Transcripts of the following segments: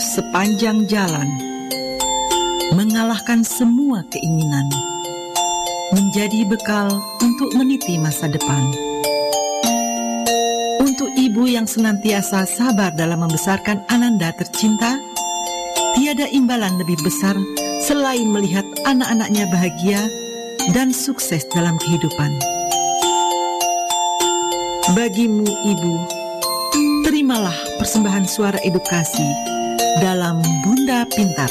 sepanjang jalan, mengalahkan semua keinginan, menjadi bekal untuk meniti masa depan. Untuk ibu yang senantiasa sabar dalam membesarkan Ananda tercinta, tiada imbalan lebih besar selain melihat anak-anaknya bahagia dan sukses dalam kehidupan. Bagimu, ibu, terimalah persembahan suara edukasi dalam Bunda Pintar.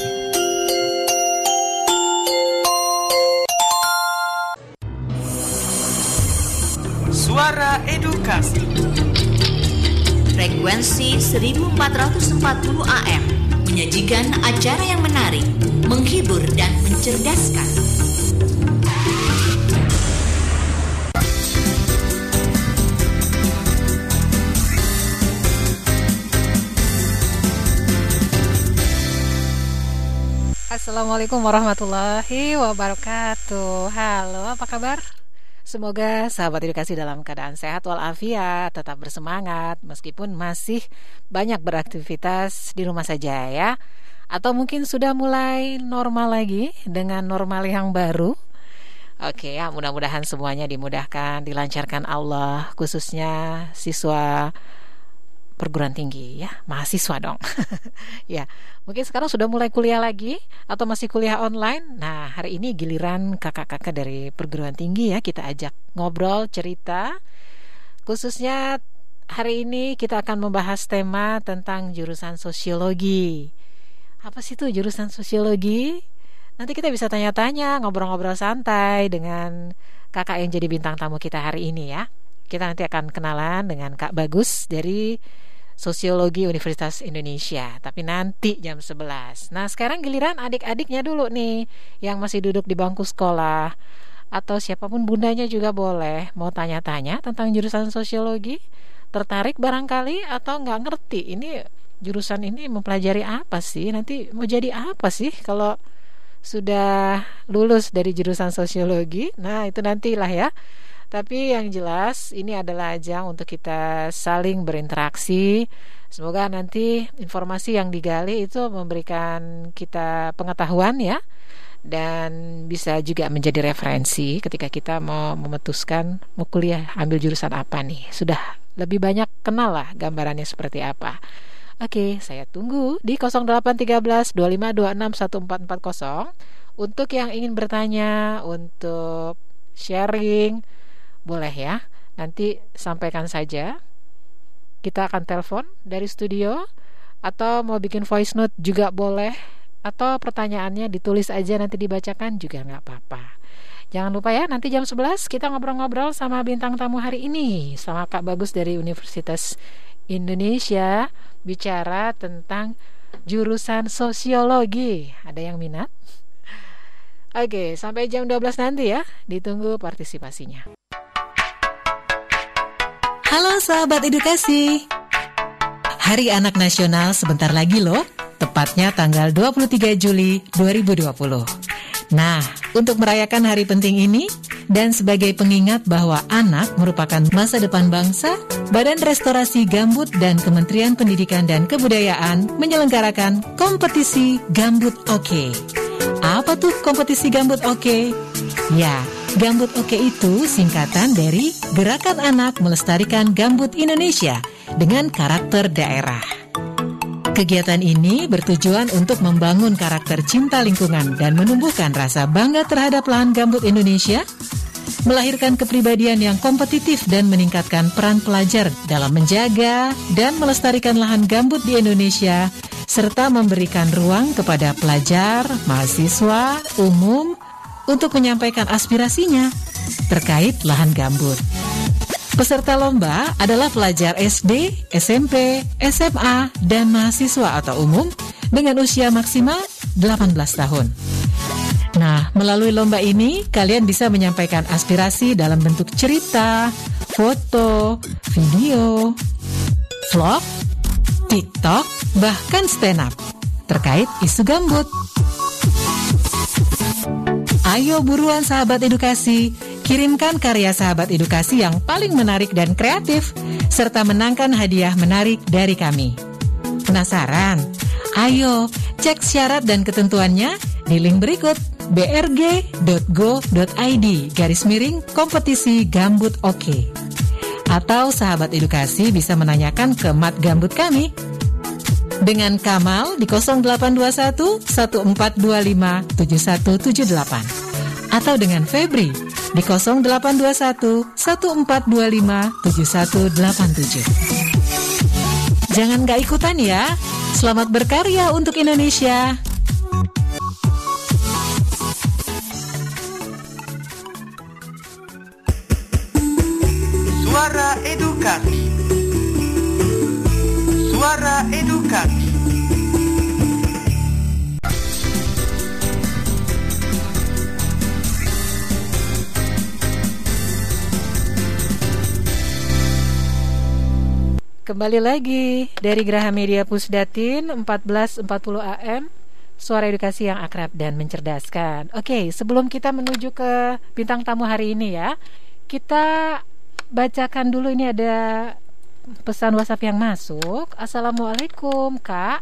Suara Edukasi Frekuensi 1440 AM menyajikan acara yang menarik, menghibur dan mencerdaskan. Assalamualaikum warahmatullahi wabarakatuh. Halo, apa kabar? Semoga sahabat edukasi dalam keadaan sehat walafiat, tetap bersemangat meskipun masih banyak beraktivitas di rumah saja ya. Atau mungkin sudah mulai normal lagi dengan normal yang baru. Oke ya, mudah-mudahan semuanya dimudahkan, dilancarkan Allah, khususnya siswa perguruan tinggi ya, mahasiswa dong. ya, mungkin sekarang sudah mulai kuliah lagi atau masih kuliah online. Nah, hari ini giliran kakak-kakak dari perguruan tinggi ya, kita ajak ngobrol, cerita. Khususnya hari ini kita akan membahas tema tentang jurusan sosiologi. Apa sih itu jurusan sosiologi? Nanti kita bisa tanya-tanya, ngobrol-ngobrol santai dengan kakak yang jadi bintang tamu kita hari ini ya. Kita nanti akan kenalan dengan Kak Bagus dari Sosiologi Universitas Indonesia. Tapi nanti jam 11 Nah sekarang giliran adik-adiknya dulu nih Yang masih duduk di bangku sekolah. Atau siapa pun bundanya juga boleh. Mau tanya-tanya tentang jurusan sosiologi? Tertarik barangkali Atau nggak ngerti? Ini jurusan ini mempelajari apa sih? Nanti mau jadi apa sih Kalau sudah lulus dari jurusan sosiologi? Nah itu nantilah ya tapi yang jelas ini adalah ajang untuk kita saling berinteraksi. Semoga nanti informasi yang digali itu memberikan kita pengetahuan ya dan bisa juga menjadi referensi ketika kita mau memutuskan mau kuliah ambil jurusan apa nih. Sudah lebih banyak kenal lah gambarannya seperti apa. Oke, saya tunggu di 0813 2526 1440 untuk yang ingin bertanya, untuk sharing, boleh ya. Nanti sampaikan saja. Kita akan telepon dari studio atau mau bikin voice note juga boleh atau pertanyaannya ditulis aja nanti dibacakan juga nggak apa-apa. Jangan lupa ya nanti jam 11 kita ngobrol-ngobrol sama bintang tamu hari ini sama Kak Bagus dari Universitas Indonesia bicara tentang jurusan sosiologi. Ada yang minat? Oke, sampai jam 12 nanti ya. Ditunggu partisipasinya. Halo sahabat edukasi. Hari Anak Nasional sebentar lagi loh, tepatnya tanggal 23 Juli 2020. Nah, untuk merayakan hari penting ini dan sebagai pengingat bahwa anak merupakan masa depan bangsa, Badan Restorasi Gambut dan Kementerian Pendidikan dan Kebudayaan menyelenggarakan kompetisi Gambut Oke. Apa tuh kompetisi Gambut Oke? Ya, Gambut Oke itu singkatan dari Gerakan Anak Melestarikan Gambut Indonesia dengan karakter daerah. Kegiatan ini bertujuan untuk membangun karakter cinta lingkungan dan menumbuhkan rasa bangga terhadap lahan gambut Indonesia, melahirkan kepribadian yang kompetitif dan meningkatkan peran pelajar dalam menjaga dan melestarikan lahan gambut di Indonesia, serta memberikan ruang kepada pelajar, mahasiswa, umum, untuk menyampaikan aspirasinya terkait lahan gambut. Peserta lomba adalah pelajar SD, SMP, SMA, dan mahasiswa atau umum dengan usia maksimal 18 tahun. Nah, melalui lomba ini kalian bisa menyampaikan aspirasi dalam bentuk cerita, foto, video, vlog, TikTok, bahkan stand up terkait isu gambut. Ayo buruan sahabat edukasi, kirimkan karya sahabat edukasi yang paling menarik dan kreatif, serta menangkan hadiah menarik dari kami. Penasaran? Ayo, cek syarat dan ketentuannya di link berikut brg.go.id garis miring kompetisi gambut oke. Atau sahabat edukasi bisa menanyakan ke Mat Gambut kami dengan Kamal di 0821 1425 7178 atau dengan Febri di 0821 1425 7187. Jangan gak ikutan ya. Selamat berkarya untuk Indonesia. Suara Edukasi Suara Edukasi Kembali lagi dari Graha Media Pusdatin 1440 AM Suara edukasi yang akrab dan mencerdaskan. Oke, sebelum kita menuju ke bintang tamu hari ini ya Kita bacakan dulu ini ada pesan WhatsApp yang masuk. Assalamualaikum kak.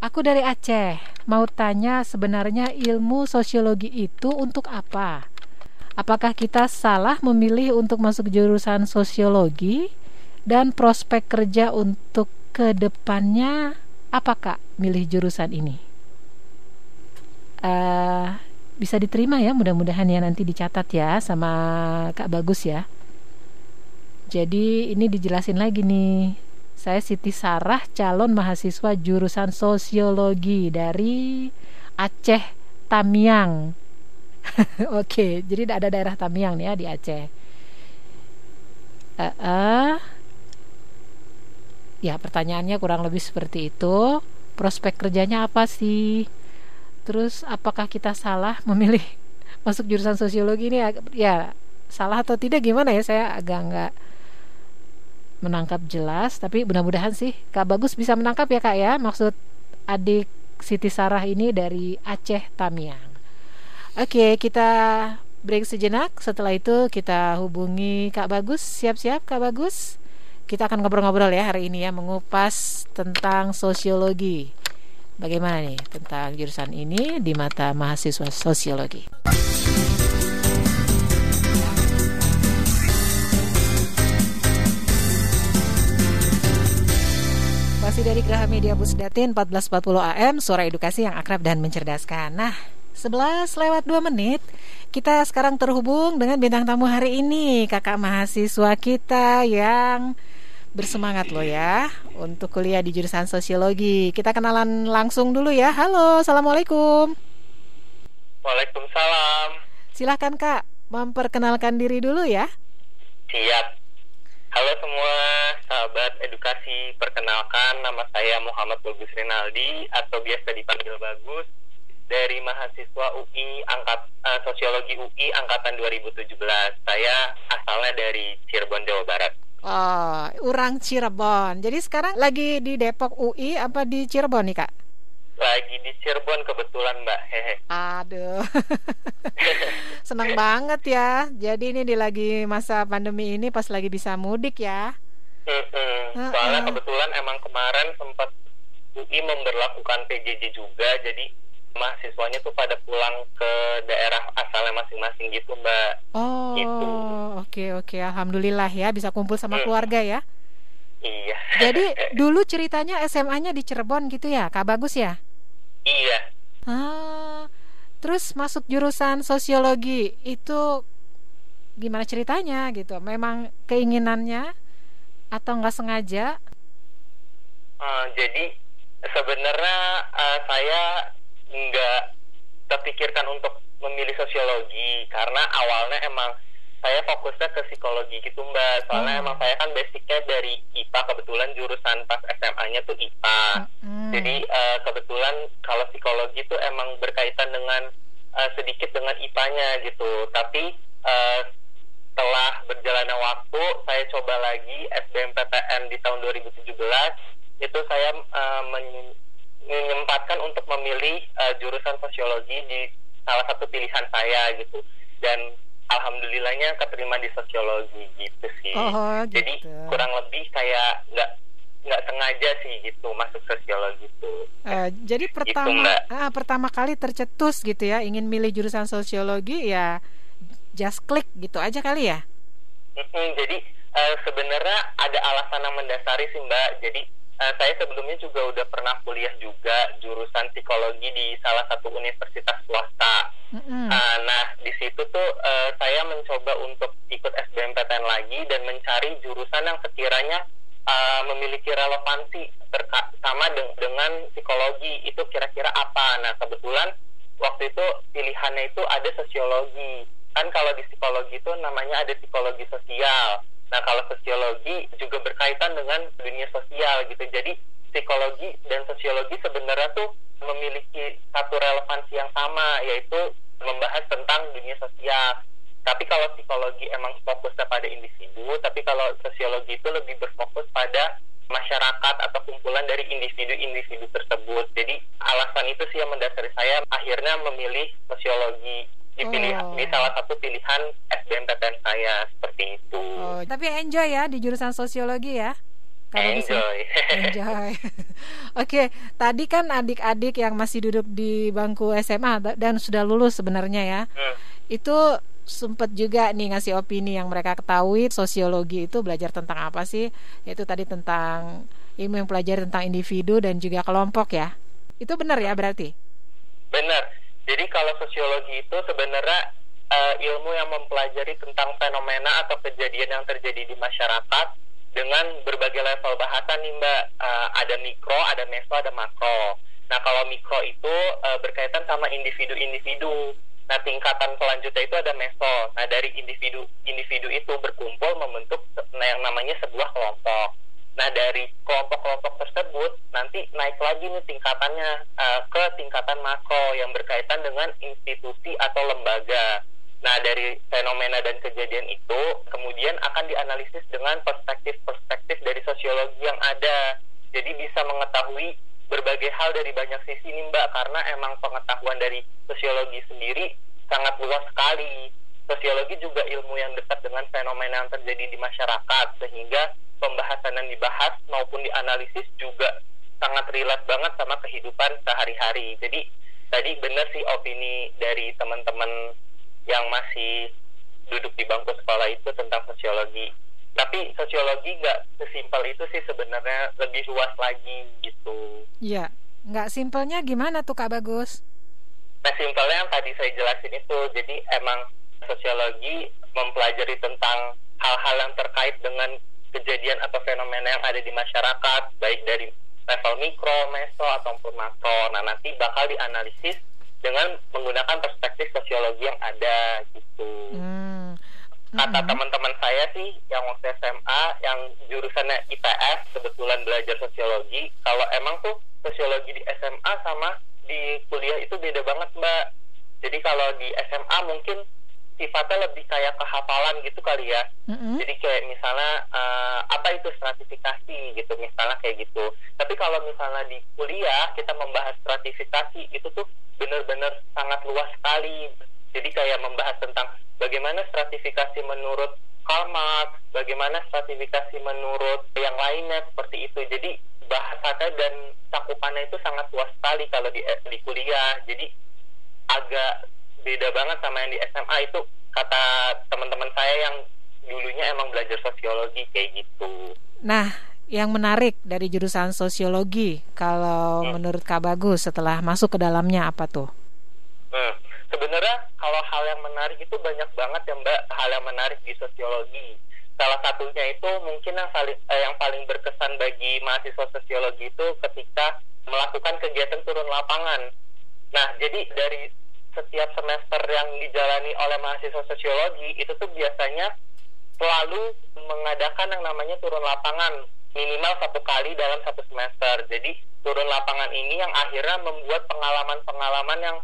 Aku dari Aceh. Mau tanya sebenarnya ilmu sosiologi itu untuk apa? Apakah kita salah memilih untuk masuk jurusan sosiologi? dan prospek kerja untuk ke depannya? Apa kak milih jurusan ini? Uh, bisa diterima ya mudah-mudahan ya nanti dicatat ya sama kak bagus ya jadi ini dijelasin lagi nih. Saya Siti Sarah calon mahasiswa jurusan sosiologi dari Aceh Tamiang. Oke, jadi ada daerah Tamiang nih ya di Aceh. Uh, uh, ya pertanyaannya kurang lebih seperti itu. Prospek kerjanya apa sih? Terus apakah kita salah memilih masuk jurusan sosiologi ini ya salah atau tidak gimana ya? Saya agak nggak menangkap jelas tapi mudah-mudahan sih kak bagus bisa menangkap ya kak ya. Maksud adik Siti Sarah ini dari Aceh Tamiang. Oke kita break sejenak. Setelah itu kita hubungi kak bagus. Siap-siap kak bagus? Kita akan ngobrol-ngobrol ya hari ini ya mengupas tentang sosiologi. Bagaimana nih tentang jurusan ini di mata mahasiswa sosiologi? Masih dari Graha Media Pusdatin 1440 AM, suara edukasi yang akrab dan mencerdaskan. Nah, 11 lewat 2 menit Kita sekarang terhubung dengan bintang tamu hari ini Kakak mahasiswa kita yang bersemangat loh ya untuk kuliah di jurusan sosiologi. Kita kenalan langsung dulu ya. Halo, assalamualaikum. Waalaikumsalam. Silahkan kak, memperkenalkan diri dulu ya. Siap. Halo semua sahabat edukasi, perkenalkan nama saya Muhammad Bagus Rinaldi atau biasa dipanggil Bagus dari mahasiswa UI angkat uh, sosiologi UI angkatan 2017. Saya asalnya dari Cirebon Jawa Barat. Oh, Urang Cirebon. Jadi sekarang lagi di Depok UI apa di Cirebon nih kak? Lagi di Cirebon kebetulan mbak. Hehe. Aduh, senang banget ya. Jadi ini di lagi masa pandemi ini pas lagi bisa mudik ya. Hmm, Soalnya kebetulan emang kemarin sempat UI memberlakukan PJJ juga, jadi mahasiswanya tuh pada pulang ke daerah asalnya masing-masing gitu mbak oh gitu. oke oke alhamdulillah ya bisa kumpul sama hmm. keluarga ya iya jadi dulu ceritanya SMA-nya di Cirebon gitu ya kak bagus ya iya. Ah terus masuk jurusan sosiologi itu gimana ceritanya gitu? Memang keinginannya atau nggak sengaja? Uh, jadi sebenarnya uh, saya nggak terpikirkan untuk memilih sosiologi karena awalnya emang saya fokusnya ke psikologi gitu mbak. Soalnya hmm. emang saya kan basicnya dari IPA kebetulan jurusan pas SMA-nya tuh IPA hmm. jadi uh, kebetulan kalau psikologi itu emang berkaitan dengan uh, sedikit dengan IPA-nya gitu. Tapi uh, setelah berjalannya waktu saya coba lagi SBMPTN di tahun 2017 itu saya uh, menyempatkan untuk memilih uh, jurusan sosiologi di salah satu pilihan saya gitu. Dan alhamdulillahnya keterima di sosiologi gitu sih oh, gitu. jadi kurang lebih kayak nggak nggak sengaja sih gitu masuk sosiologi itu. Uh, jadi pertama gitu, ah, pertama kali tercetus gitu ya ingin milih jurusan sosiologi ya just klik gitu aja kali ya. Hmm, jadi uh, sebenarnya ada alasan yang mendasari sih mbak. Jadi uh, saya sebelumnya juga udah pernah kuliah juga jurusan psikologi di salah satu universitas swasta. Mm-hmm. Uh, nah di situ tuh uh, saya mencoba untuk ikut SBMPTN lagi dan mencari jurusan yang sekiranya uh, memiliki relevansi terka- sama de- dengan psikologi itu kira-kira apa. Nah kebetulan waktu itu pilihannya itu ada sosiologi. Kan kalau di psikologi itu namanya ada psikologi sosial Nah, kalau sosiologi juga berkaitan dengan dunia sosial gitu. Jadi, psikologi dan sosiologi sebenarnya tuh memiliki satu relevansi yang sama, yaitu membahas tentang dunia sosial. Tapi kalau psikologi emang fokusnya pada individu, tapi kalau sosiologi itu lebih berfokus pada masyarakat atau kumpulan dari individu-individu tersebut. Jadi alasan itu sih yang mendasari saya akhirnya memilih sosiologi dipilih oh. di salah satu pilihan SBMPTN saya seperti itu. Oh, tapi enjoy ya di jurusan sosiologi ya. Kalau enjoy. enjoy. Oke, tadi kan adik-adik yang masih duduk di bangku SMA dan sudah lulus sebenarnya ya. Hmm. Itu sempat juga nih ngasih opini yang mereka ketahui sosiologi itu belajar tentang apa sih? Yaitu tadi tentang ilmu yang pelajari tentang individu dan juga kelompok ya. Itu benar ya berarti? Benar jadi kalau sosiologi itu sebenarnya uh, ilmu yang mempelajari tentang fenomena atau kejadian yang terjadi di masyarakat dengan berbagai level bahasa nih Mbak. Uh, ada mikro, ada meso, ada makro. Nah kalau mikro itu uh, berkaitan sama individu-individu. Nah tingkatan selanjutnya itu ada meso. Nah dari individu-individu itu berkumpul membentuk yang namanya sebuah kelompok. Nah dari kelompok-kelompok tersebut nanti naik lagi nih tingkatannya uh, ke tingkatan makro yang berkaitan dengan institusi atau lembaga. Nah dari fenomena dan kejadian itu kemudian akan dianalisis dengan perspektif-perspektif dari sosiologi yang ada. Jadi bisa mengetahui berbagai hal dari banyak sisi nih Mbak karena emang pengetahuan dari sosiologi sendiri sangat luas sekali. Sosiologi juga ilmu yang dekat dengan fenomena yang terjadi di masyarakat sehingga pembahasan yang dibahas maupun dianalisis juga sangat relate banget sama kehidupan sehari-hari. Jadi tadi benar sih opini dari teman-teman yang masih duduk di bangku sekolah itu tentang sosiologi. Tapi sosiologi nggak sesimpel itu sih sebenarnya lebih luas lagi gitu. Iya, nggak simpelnya gimana tuh Kak Bagus? Nah simpelnya yang tadi saya jelasin itu, jadi emang sosiologi mempelajari tentang hal-hal yang terkait dengan kejadian atau fenomena yang ada di masyarakat baik dari level mikro, meso ataupun makro. Nah nanti bakal dianalisis dengan menggunakan perspektif sosiologi yang ada gitu. Hmm. Kata hmm. teman-teman saya sih yang waktu SMA yang jurusannya IPS kebetulan belajar sosiologi. Kalau emang tuh sosiologi di SMA sama di kuliah itu beda banget mbak. Jadi kalau di SMA mungkin sifatnya lebih kayak kehafalan gitu kali ya. Mm-hmm. Jadi kayak misalnya uh, apa itu stratifikasi gitu, misalnya kayak gitu. Tapi kalau misalnya di kuliah kita membahas stratifikasi itu tuh benar-benar sangat luas sekali. Jadi kayak membahas tentang bagaimana stratifikasi menurut Karl Marx, bagaimana stratifikasi menurut yang lainnya seperti itu. Jadi bahasanya dan cakupannya itu sangat luas sekali kalau di di kuliah. Jadi agak beda banget sama yang di SMA itu kata teman-teman saya yang dulunya emang belajar sosiologi kayak gitu. Nah, yang menarik dari jurusan sosiologi kalau hmm. menurut Kak Bagus setelah masuk ke dalamnya apa tuh? Hmm. Sebenarnya kalau hal yang menarik itu banyak banget ya Mbak hal yang menarik di sosiologi. Salah satunya itu mungkin yang paling eh, yang paling berkesan bagi mahasiswa sosiologi itu ketika melakukan kegiatan turun lapangan. Nah, jadi dari setiap semester yang dijalani oleh mahasiswa sosiologi itu tuh biasanya selalu mengadakan yang namanya turun lapangan minimal satu kali dalam satu semester. Jadi turun lapangan ini yang akhirnya membuat pengalaman-pengalaman yang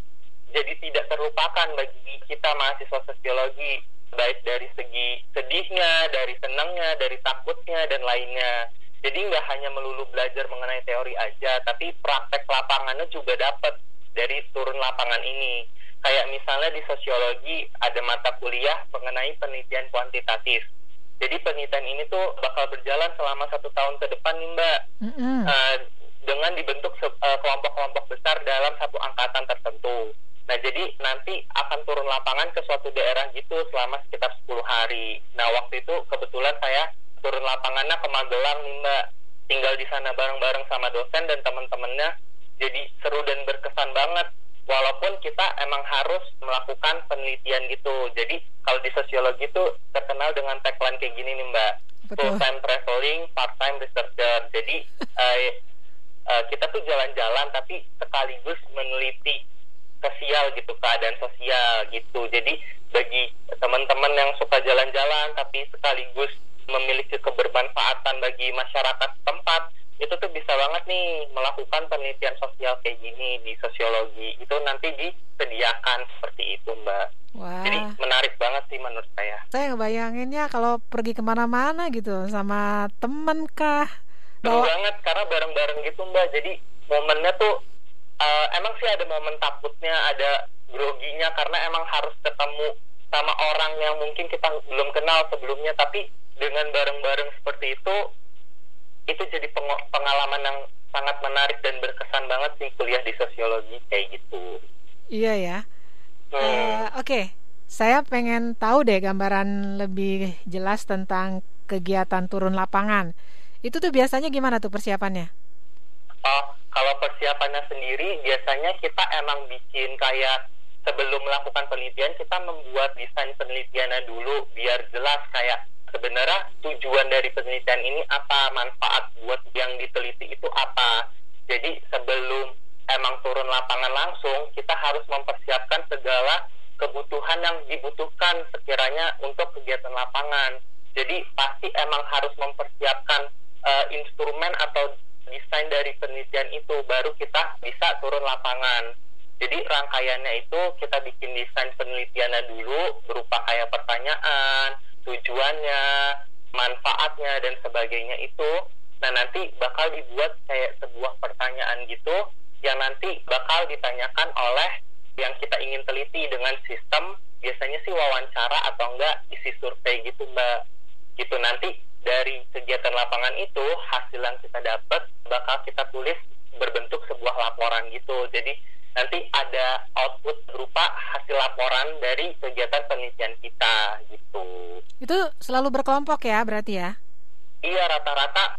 jadi tidak terlupakan bagi kita mahasiswa sosiologi baik dari segi sedihnya, dari senangnya, dari takutnya dan lainnya. Jadi nggak hanya melulu belajar mengenai teori aja, tapi praktek lapangannya juga dapat dari turun lapangan ini kayak misalnya di sosiologi ada mata kuliah mengenai penelitian kuantitatif. Jadi penelitian ini tuh bakal berjalan selama satu tahun ke depan nih Mbak. Mm-mm. Uh, dengan dibentuk se- uh, kelompok-kelompok besar dalam satu angkatan tertentu. Nah, jadi nanti akan turun lapangan ke suatu daerah gitu selama sekitar 10 hari. Nah, waktu itu kebetulan saya turun lapangannya ke Magelang nih Mbak. Tinggal di sana bareng-bareng sama dosen dan teman-temannya. Jadi seru dan berkesan banget. Walaupun kita emang harus melakukan penelitian gitu. Jadi kalau di sosiologi itu terkenal dengan tagline kayak gini nih Mbak. Betul. Full time traveling, part time researcher. Jadi eh, eh, kita tuh jalan-jalan tapi sekaligus meneliti sosial gitu keadaan sosial gitu jadi bagi teman-teman yang suka jalan-jalan tapi sekaligus memiliki kebermanfaatan bagi masyarakat tempat itu tuh bisa banget nih melakukan penelitian sosial kayak gini di sosiologi. Itu nanti disediakan seperti itu mbak. Wah. jadi menarik banget sih menurut saya. Saya ngebayanginnya kalau pergi ke mana-mana gitu sama temen kah? seru Bawa banget karena bareng-bareng gitu mbak. Jadi momennya tuh eh, emang sih ada momen takutnya ada groginya karena emang harus ketemu sama orang yang mungkin kita belum kenal sebelumnya. Tapi dengan bareng-bareng seperti itu itu jadi pengalaman yang sangat menarik dan berkesan banget sih kuliah di sosiologi kayak gitu Iya ya. Hmm. Eh, Oke, saya pengen tahu deh gambaran lebih jelas tentang kegiatan turun lapangan. Itu tuh biasanya gimana tuh persiapannya? Oh, kalau persiapannya sendiri biasanya kita emang bikin kayak sebelum melakukan penelitian kita membuat desain penelitiannya dulu biar jelas kayak sebenarnya tujuan dari penelitian ini apa, manfaat buat yang diteliti itu apa. Jadi sebelum emang turun lapangan langsung, kita harus mempersiapkan segala kebutuhan yang dibutuhkan sekiranya untuk kegiatan lapangan. Jadi pasti emang harus mempersiapkan eh, instrumen atau desain dari penelitian itu baru kita bisa turun lapangan. Jadi rangkaiannya itu kita bikin desain penelitiannya dulu berupa kayak pertanyaan, tujuannya, manfaatnya dan sebagainya itu. Nah nanti bakal dibuat kayak sebuah pertanyaan gitu yang nanti bakal ditanyakan oleh yang kita ingin teliti dengan sistem biasanya sih wawancara atau enggak isi survei gitu mbak gitu nanti dari kegiatan lapangan itu hasil yang kita dapat bakal kita tulis berbentuk sebuah laporan gitu jadi nanti ada output berupa hasil laporan dari kegiatan penelitian kita gitu Itu selalu berkelompok ya berarti ya? iya rata-rata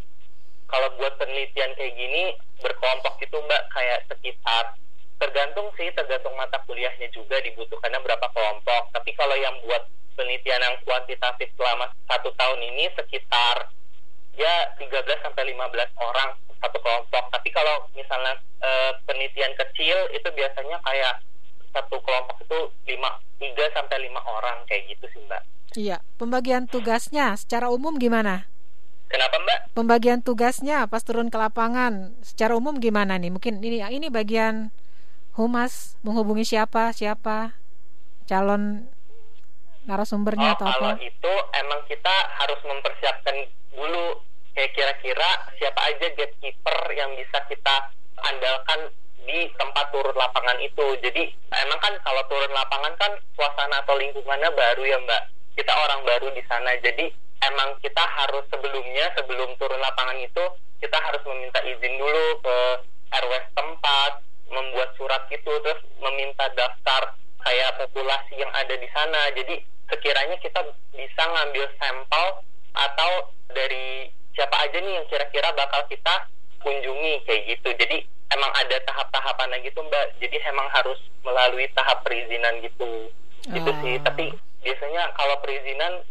kalau buat penelitian kayak gini berkelompok itu mbak kayak sekitar tergantung sih tergantung mata kuliahnya juga dibutuhkannya berapa kelompok tapi kalau yang buat penelitian yang kuantitatif selama satu tahun ini sekitar ya 13 sampai 15 orang satu kelompok tapi kalau misalnya eh, penelitian kecil itu biasanya kayak satu kelompok itu 5 3 sampai 5 orang kayak gitu sih mbak Iya. Pembagian tugasnya secara umum gimana? kenapa mbak Pembagian tugasnya pas turun ke lapangan secara umum gimana nih? Mungkin ini ini bagian humas menghubungi siapa siapa calon narasumbernya Oh, atau kalau apa? itu emang kita harus mempersiapkan dulu kayak kira-kira siapa aja gatekeeper yang bisa kita andalkan di tempat turun lapangan itu. Jadi emang kan kalau turun lapangan kan suasana atau lingkungannya baru ya Mbak. Kita orang baru di sana. Jadi emang kita harus sebelumnya sebelum turun lapangan itu kita harus meminta izin dulu ke RW tempat, membuat surat gitu terus meminta daftar kayak populasi yang ada di sana. Jadi sekiranya kita bisa ngambil sampel atau dari siapa aja nih yang kira-kira bakal kita kunjungi kayak gitu. Jadi emang ada tahap-tahapannya gitu Mbak. Jadi emang harus melalui tahap perizinan gitu. Gitu Oh. sih. Tapi biasanya kalau perizinan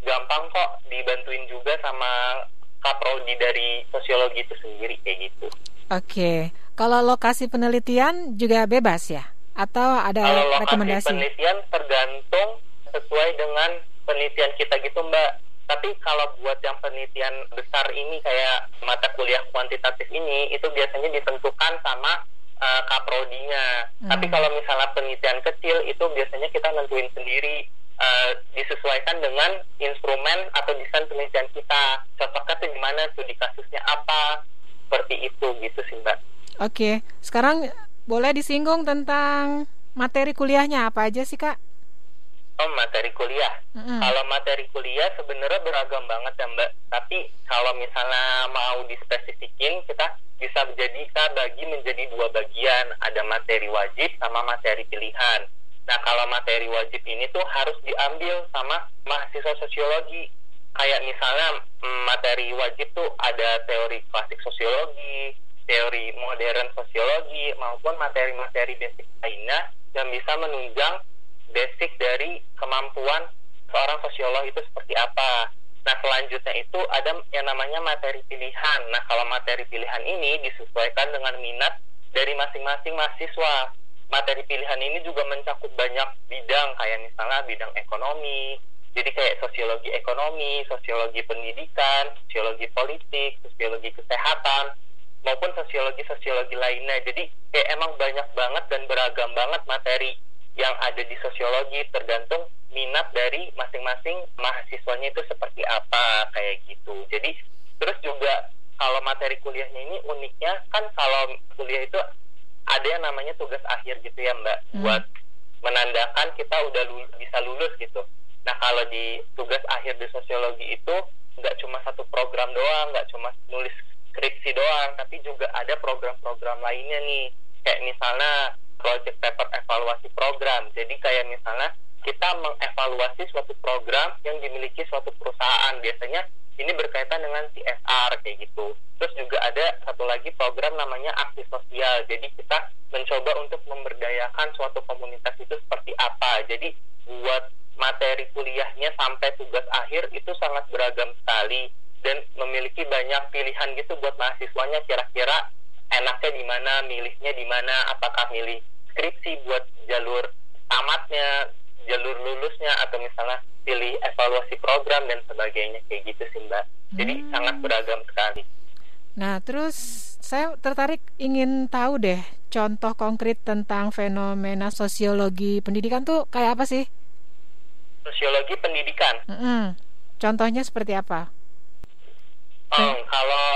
gampang kok dibantuin juga sama kaprodi dari sosiologi itu sendiri kayak gitu. Oke. Kalau lokasi penelitian juga bebas ya? Atau ada Kalau lokasi rekomendasi? penelitian tergantung sesuai dengan penelitian kita gitu Mbak. Tapi kalau buat yang penelitian besar ini kayak mata kuliah kuantitatif ini itu biasanya ditentukan sama uh, kaprodinya. Hmm. Tapi kalau misalnya penelitian kecil itu biasanya kita nentuin sendiri uh, disesuaikan dengan instrumen atau desain penelitian kita. Cocoknya tuh gimana tuh di kasusnya apa seperti itu gitu sih Mbak. Oke. Sekarang boleh disinggung tentang materi kuliahnya apa aja sih kak? Oh materi kuliah. Mm-mm. Kalau materi kuliah sebenarnya beragam banget ya Mbak. Tapi kalau misalnya mau dispesifikin, kita bisa menjadi kita bagi menjadi dua bagian. Ada materi wajib sama materi pilihan. Nah kalau materi wajib ini tuh harus diambil sama mahasiswa sosiologi. Kayak misalnya mm, materi wajib tuh ada teori klasik sosiologi, teori modern sosiologi, maupun materi-materi basic lainnya yang bisa menunjang basic dari kemampuan seorang sosiolog itu seperti apa. Nah, selanjutnya itu ada yang namanya materi pilihan. Nah, kalau materi pilihan ini disesuaikan dengan minat dari masing-masing mahasiswa. Materi pilihan ini juga mencakup banyak bidang, kayak misalnya bidang ekonomi, jadi kayak sosiologi ekonomi, sosiologi pendidikan, sosiologi politik, sosiologi kesehatan, maupun sosiologi-sosiologi lainnya. Jadi kayak emang banyak banget dan beragam banget materi yang ada di sosiologi tergantung minat dari masing-masing mahasiswanya itu seperti apa kayak gitu. Jadi terus juga kalau materi kuliahnya ini uniknya kan kalau kuliah itu ada yang namanya tugas akhir gitu ya Mbak Hmm. buat menandakan kita udah lul- bisa lulus gitu. Nah kalau di tugas akhir di sosiologi itu nggak cuma satu program doang, nggak cuma nulis skripsi doang, tapi juga ada program-program lainnya nih. Kayak misalnya project paper evaluasi program. Jadi kayak misalnya kita mengevaluasi suatu program yang dimiliki suatu perusahaan. Biasanya ini berkaitan dengan CSR kayak gitu. Terus juga ada satu lagi program namanya aksi sosial. Jadi kita mencoba untuk memberdayakan suatu komunitas itu seperti apa. Jadi buat materi kuliahnya sampai tugas akhir itu sangat beragam sekali dan memiliki banyak pilihan gitu buat mahasiswanya kira-kira enaknya di mana, milihnya di mana, apakah milih skripsi buat jalur tamatnya, jalur lulusnya atau misalnya pilih evaluasi program dan sebagainya kayak gitu sih Mbak. Jadi Hmm. sangat beragam sekali. Nah, terus saya tertarik ingin tahu deh contoh konkret tentang fenomena sosiologi pendidikan tuh kayak apa sih? Sosiologi pendidikan. Mm-mm. Contohnya seperti apa? Oh, kalau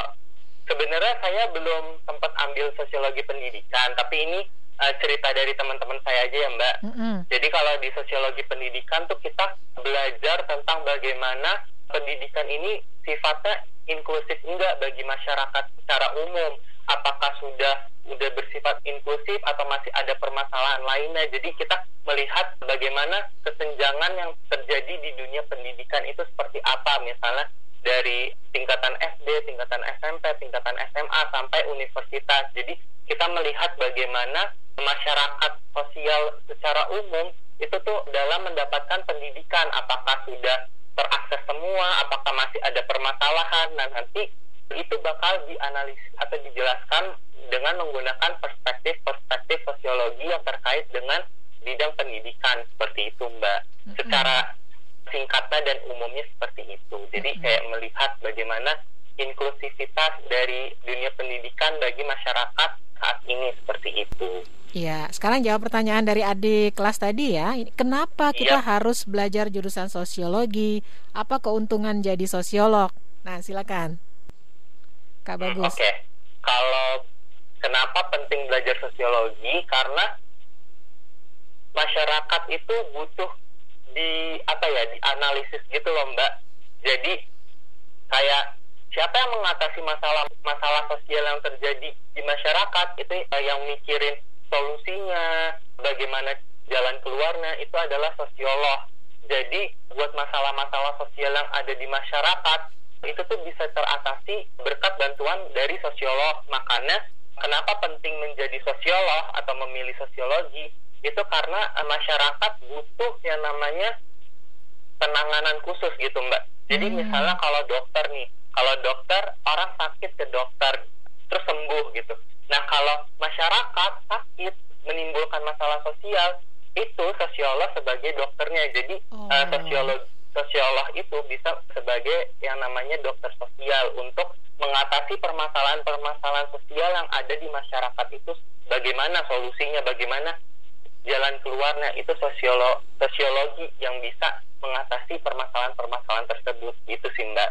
sebenarnya saya belum sempat ambil sosiologi pendidikan, tapi ini eh, cerita dari teman-teman saya aja ya Mbak. Mm-mm. Jadi kalau di sosiologi pendidikan tuh kita belajar tentang bagaimana pendidikan ini sifatnya inklusif enggak bagi masyarakat secara umum. Apakah sudah udah bersifat inklusif atau masih ada permasalahan lainnya. Jadi kita melihat bagaimana kesenjangan yang terjadi di dunia pendidikan itu seperti apa misalnya dari tingkatan SD, tingkatan SMP, tingkatan SMA sampai universitas. Jadi kita melihat bagaimana masyarakat sosial secara umum itu tuh dalam mendapatkan pendidikan apakah sudah terakses semua, apakah masih ada permasalahan. Nah, nanti itu bakal dianalisis atau dijelaskan dengan menggunakan perspektif-perspektif sosiologi yang terkait dengan bidang pendidikan seperti itu, Mbak. Secara singkatnya dan umumnya seperti itu. Jadi kayak melihat bagaimana inklusivitas dari dunia pendidikan bagi masyarakat saat ini seperti itu. Iya, sekarang jawab pertanyaan dari adik kelas tadi ya. Kenapa kita Iya. harus belajar jurusan sosiologi? Apa keuntungan jadi sosiolog? Nah, silakan. Kak Hmm, Bagus. Oke, kalau kenapa penting belajar sosiologi? Karena masyarakat itu butuh di apa ya dianalisis gitu loh Mbak. Jadi kayak siapa yang mengatasi masalah masalah sosial yang terjadi di masyarakat itu eh, yang mikirin solusinya, bagaimana jalan keluarnya itu adalah sosiolog. Jadi buat masalah-masalah sosial yang ada di masyarakat itu tuh bisa teratasi berkat bantuan dari sosiolog. Makanya kenapa penting menjadi sosiolog atau memilih sosiologi itu karena eh, masyarakat butuh yang namanya penanganan khusus gitu mbak. Jadi Hmm. misalnya kalau dokter nih, kalau dokter orang sakit ke dokter terus sembuh gitu. Nah kalau masyarakat sakit menimbulkan masalah sosial itu sosiolog sebagai dokternya. Jadi Oh. eh, sosiolog sosiolog itu bisa sebagai yang namanya dokter sosial untuk mengatasi permasalahan-permasalahan sosial yang ada di masyarakat itu bagaimana solusinya, bagaimana jalan keluarnya itu sosiolo sosiologi yang bisa mengatasi permasalahan-permasalahan tersebut gitu sih mbak.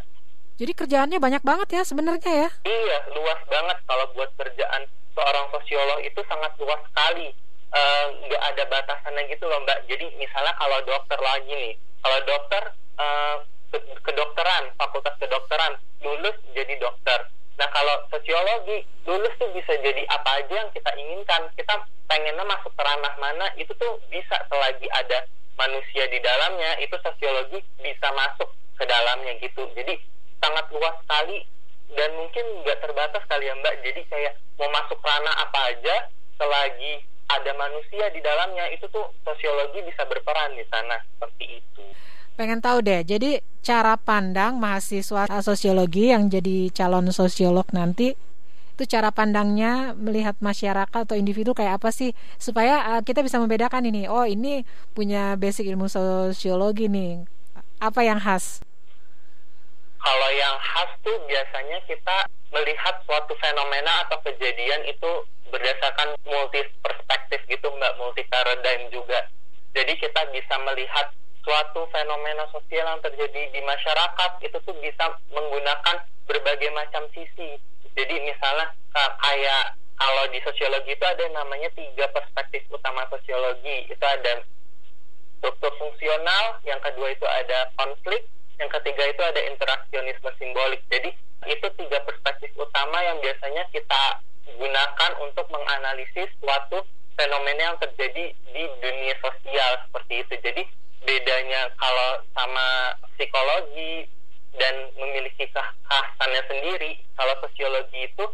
Jadi kerjaannya banyak banget ya sebenarnya ya. Iya luas banget. Kalau buat kerjaan seorang sosiolog itu sangat luas sekali. Eh, nggak ada batasannya gitu loh mbak. Jadi misalnya kalau dokter lagi nih kalau dokter eh, ke- kedokteran fakultas kedokteran lulus jadi dokter. Nah kalau sosiologi lulus tuh bisa jadi apa aja yang kita inginkan. Kita pengennya masuk ke ranah mana itu tuh bisa selagi ada manusia di dalamnya itu sosiologi bisa masuk ke dalamnya gitu. Jadi sangat luas sekali dan mungkin nggak terbatas kali ya mbak jadi kayak mau masuk ranah apa aja selagi ada manusia di dalamnya itu tuh sosiologi bisa berperan di sana seperti itu Pengen tahu deh, jadi cara pandang mahasiswa sosiologi yang jadi calon sosiolog nanti itu cara pandangnya melihat masyarakat atau individu kayak apa sih supaya uh, kita bisa membedakan ini. Oh, ini punya basic ilmu sosiologi nih. Apa yang khas? Kalau yang khas tuh biasanya kita melihat suatu fenomena atau kejadian itu berdasarkan multi perspektif gitu mbak multi paradigm juga. Jadi kita bisa melihat suatu fenomena sosial yang terjadi di masyarakat itu tuh bisa menggunakan berbagai macam sisi. Jadi misalnya ka- kayak kalau di sosiologi itu ada namanya tiga perspektif utama sosiologi. Itu ada struktur fungsional, yang kedua itu ada konflik, yang ketiga itu ada interaksionisme simbolik. Jadi itu tiga perspektif utama yang biasanya kita gunakan untuk menganalisis suatu fenomena yang terjadi di dunia sosial seperti itu. Jadi bedanya kalau sama psikologi dan memiliki kekhasannya sendiri, kalau sosiologi itu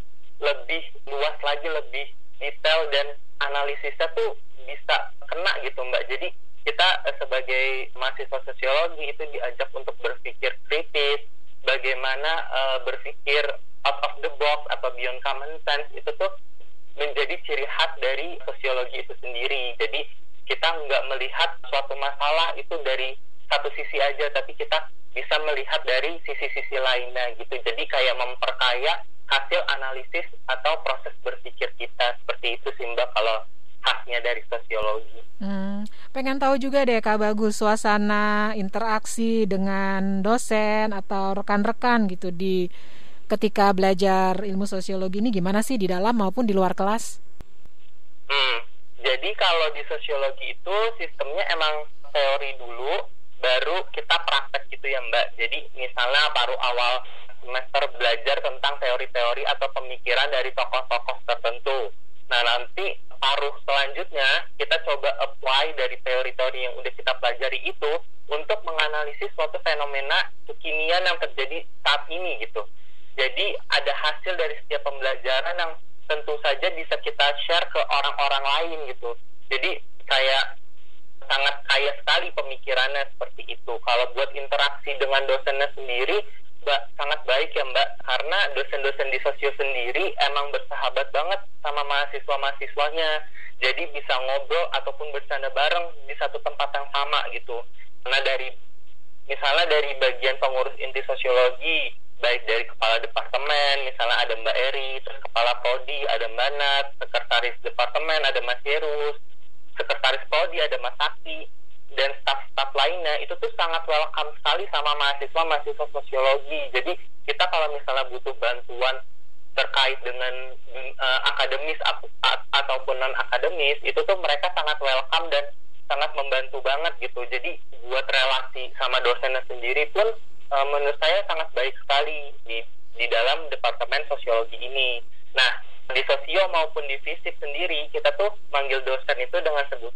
lebih luas lagi, lebih detail dan analisisnya tuh bisa kena gitu mbak. Jadi kita eh, sebagai mahasiswa sosiologi itu diajak untuk berpikir kritis, bagaimana eh, berpikir out of the box atau beyond common sense itu tuh menjadi ciri khas dari sosiologi itu sendiri. Jadi kita nggak melihat suatu masalah itu dari satu sisi aja, tapi kita bisa melihat dari sisi-sisi lainnya gitu. Jadi kayak memperkaya hasil analisis atau proses berpikir kita seperti itu sih mbak kalau khasnya dari sosiologi. Hmm, pengen tahu juga deh Kak Bagus suasana interaksi dengan dosen atau rekan-rekan gitu di ketika belajar ilmu sosiologi ini gimana sih di dalam maupun di luar kelas? Hmm, jadi kalau di sosiologi itu sistemnya emang teori dulu, baru kita praktek gitu ya Mbak. Jadi misalnya baru awal semester belajar tentang teori-teori atau pemikiran dari tokoh-tokoh tertentu. Nah nanti paruh selanjutnya kita coba apply dari teori-teori yang udah kita pelajari itu untuk menganalisis suatu fenomena kekinian yang terjadi saat ini gitu. Jadi ada hasil dari setiap pembelajaran yang tentu saja bisa kita share ke orang-orang lain gitu. Jadi kayak sangat kaya sekali pemikirannya seperti itu. Kalau buat interaksi dengan dosennya sendiri, mbak sangat baik ya mbak, karena dosen-dosen di sosio sendiri emang bersahabat banget sama mahasiswa-mahasiswanya. Jadi bisa ngobrol ataupun bercanda bareng di satu tempat yang sama gitu. Karena dari misalnya dari bagian pengurus inti sosiologi, baik dari kepala departemen, misalnya ada Mbak Eri, terus kepala prodi ada Mbak Nat, sekretaris departemen ada Mas Yerus, sekretaris prodi ada Mas Sakti, dan staf-staf lainnya itu tuh sangat welcome sekali sama mahasiswa-mahasiswa sosiologi. Jadi kita kalau misalnya butuh bantuan terkait dengan uh, akademis ataupun non akademis itu tuh mereka sangat welcome dan sangat membantu banget gitu. Jadi buat relasi sama dosennya sendiri pun uh, menurut saya sangat baik sekali di di dalam departemen sosiologi ini. Nah, di sosio maupun di fisik sendiri kita tuh manggil dosen itu dengan mbak.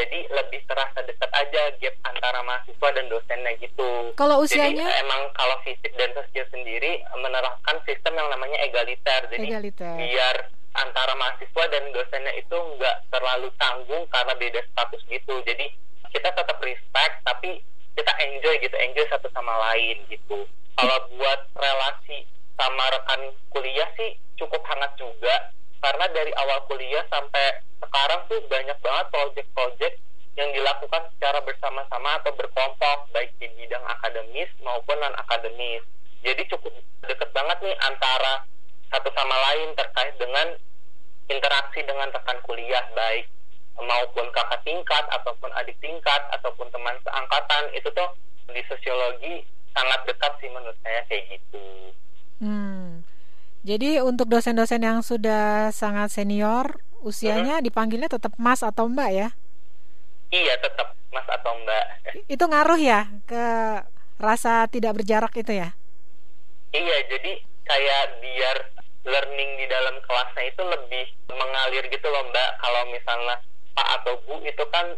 Jadi lebih terasa dekat aja gap antara mahasiswa dan dosennya gitu. Kalau usianya? Jadi emang kalau fisik dan sosio sendiri menerapkan sistem yang namanya egaliter. Jadi egaliter. biar antara mahasiswa dan dosennya itu nggak terlalu tanggung karena beda status gitu. Jadi kita tetap respect tapi kita enjoy gitu, enjoy satu sama lain gitu. Kalau buat relasi sama rekan kuliah sih cukup hangat juga karena dari awal kuliah sampai sekarang tuh banyak banget proyek-proyek yang dilakukan secara bersama-sama atau berkelompok baik di bidang akademis maupun non akademis. Jadi cukup deket banget nih antara satu sama lain terkait dengan interaksi dengan rekan kuliah baik maupun kakak tingkat ataupun adik tingkat ataupun teman seangkatan itu tuh di sosiologi sangat dekat sih menurut saya kayak gitu. Hmm. Jadi untuk dosen-dosen yang sudah sangat senior usianya dipanggilnya tetap Mas atau Mbak ya? Iya, tetap Mas atau Mbak. Itu ngaruh ya ke rasa tidak berjarak itu ya? Iya, jadi kayak biar learning di dalam kelasnya itu lebih mengalir gitu loh Mbak. Kalau misalnya Pak atau Bu itu kan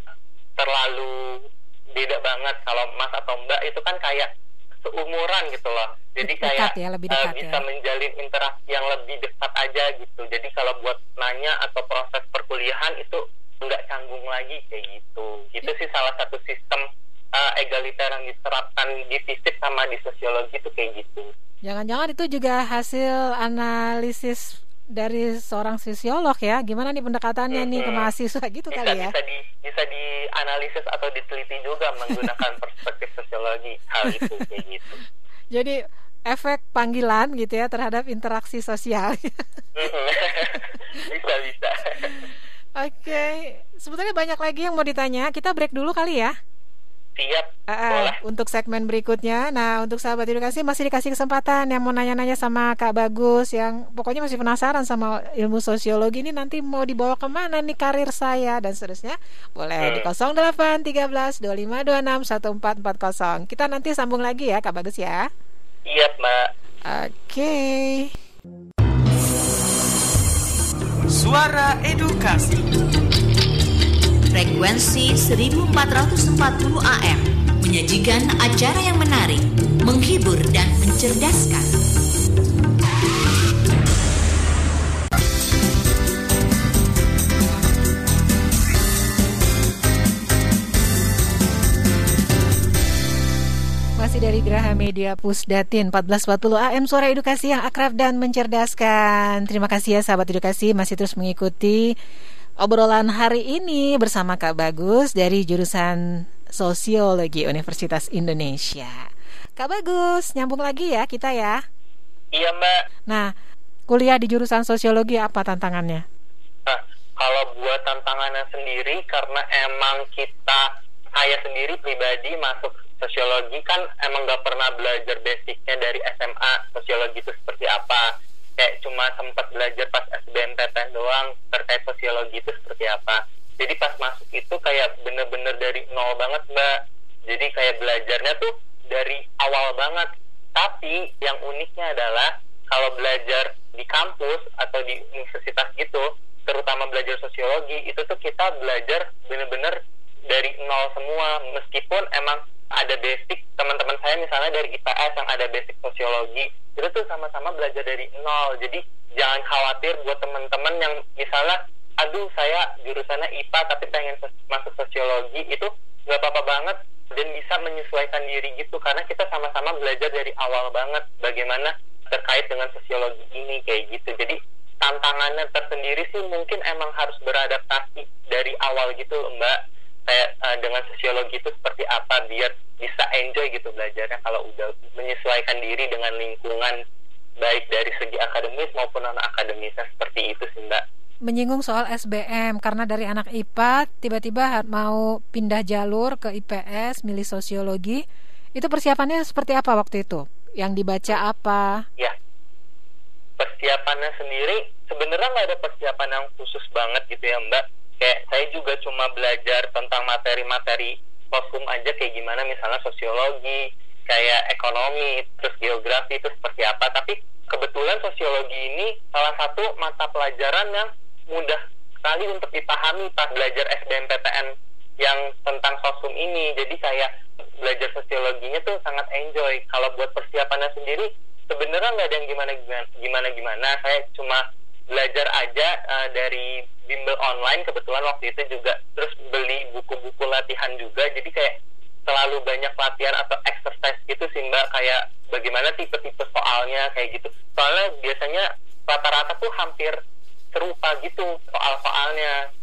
terlalu beda banget. Kalau Mas atau Mbak itu kan kayak seumuran gitu loh. Jadi kayak ya, lebih uh, dekat bisa ya. menjalin interaksi yang lebih dekat aja gitu. Jadi kalau buat nanya atau proses perkuliahan itu nggak canggung lagi kayak gitu. Itu sih salah satu sistem uh, egaliter yang diterapkan di fisik sama di sosiologi itu kayak gitu. Jangan-jangan itu juga hasil analisis dari seorang sosiolog ya? Gimana nih pendekatannya nih ke mahasiswa gitu bisa kali ya? bisa di bisa dianalisis atau diteliti juga menggunakan perspektif sosiologi hal itu kayak gitu. Jadi efek panggilan gitu ya terhadap interaksi sosial. Bisa bisa. Oke, sebetulnya banyak lagi yang mau ditanya. Kita break dulu kali ya. Siap. Ah, Boleh. untuk segmen berikutnya. Nah, untuk sahabat edukasi masih dikasih kesempatan yang mau nanya-nanya sama Kak Bagus yang pokoknya masih penasaran sama ilmu sosiologi ini nanti mau dibawa ke mana nih karir saya dan seterusnya. Boleh di 08 13 25 26 1440. Kita nanti sambung lagi ya Kak Bagus ya. Iya, Mbak. Oke. Suara edukasi. Frekuensi 1440 AM menyajikan acara yang menarik, menghibur dan mencerdaskan. Masih dari Graha Media Pusdatin 1440 AM Suara Edukasi yang akrab dan mencerdaskan Terima kasih ya sahabat edukasi Masih terus mengikuti obrolan hari ini Bersama Kak Bagus dari jurusan Sosiologi Universitas Indonesia Kak Bagus, nyambung lagi ya kita ya Iya, Mbak. Nah, kuliah di jurusan Sosiologi apa tantangannya? Nah, kalau buat tantangannya sendiri karena emang kita saya sendiri pribadi masuk sosiologi kan emang gak pernah belajar basicnya dari SMA sosiologi itu seperti apa kayak cuma sempat belajar pas SBMPTN doang terkait sosiologi itu seperti apa. Jadi pas masuk itu kayak bener-bener dari nol banget mbak. Jadi kayak belajarnya tuh dari awal banget. Tapi yang uniknya adalah kalau belajar di kampus atau di universitas gitu terutama belajar sosiologi itu tuh kita belajar bener-bener dari nol semua. Meskipun emang ada basic teman-teman saya misalnya dari IPS yang ada basic sosiologi itu tuh sama-sama belajar dari nol. Jadi jangan khawatir buat teman-teman yang misalnya aduh saya jurusannya IPA tapi pengen masuk sosiologi itu nggak apa-apa banget dan bisa menyesuaikan diri gitu. Karena kita sama-sama belajar dari awal banget bagaimana terkait dengan sosiologi ini kayak gitu. Jadi tantangannya tersendiri sih mungkin emang harus beradaptasi dari awal gitu mbak kayak eh, dengan sosiologi itu seperti apa biar bisa enjoy gitu belajarnya kalau udah menyesuaikan diri dengan lingkungan baik dari segi akademis maupun non akademisnya seperti itu sih mbak Menyinggung soal SBM karena dari anak IPA tiba-tiba mau pindah jalur ke IPS milih sosiologi. Itu persiapannya seperti apa waktu itu? Yang dibaca apa? ya persiapannya sendiri sebenarnya nggak ada persiapan yang khusus banget gitu ya mbak kayak saya juga cuma belajar tentang materi-materi kosum aja kayak gimana misalnya sosiologi kayak ekonomi terus geografi itu seperti apa. Tapi kebetulan sosiologi ini salah satu mata pelajaran yang mudah sekali untuk dipahami pas belajar SBMPTN yang tentang sosum ini. Jadi kayak belajar sosiologinya tuh sangat enjoy. Kalau buat persiapannya sendiri sebenarnya nggak ada yang gimana gimana gimana saya cuma belajar aja uh, dari bimbel online kebetulan waktu itu juga. Terus beli buku-buku latihan juga. Jadi kayak selalu banyak latihan atau exercise gitu sih mbak. Kayak bagaimana tipe-tipe soalnya kayak gitu. Soalnya biasanya rata-rata tuh hampir serupa gitu soal-soalnya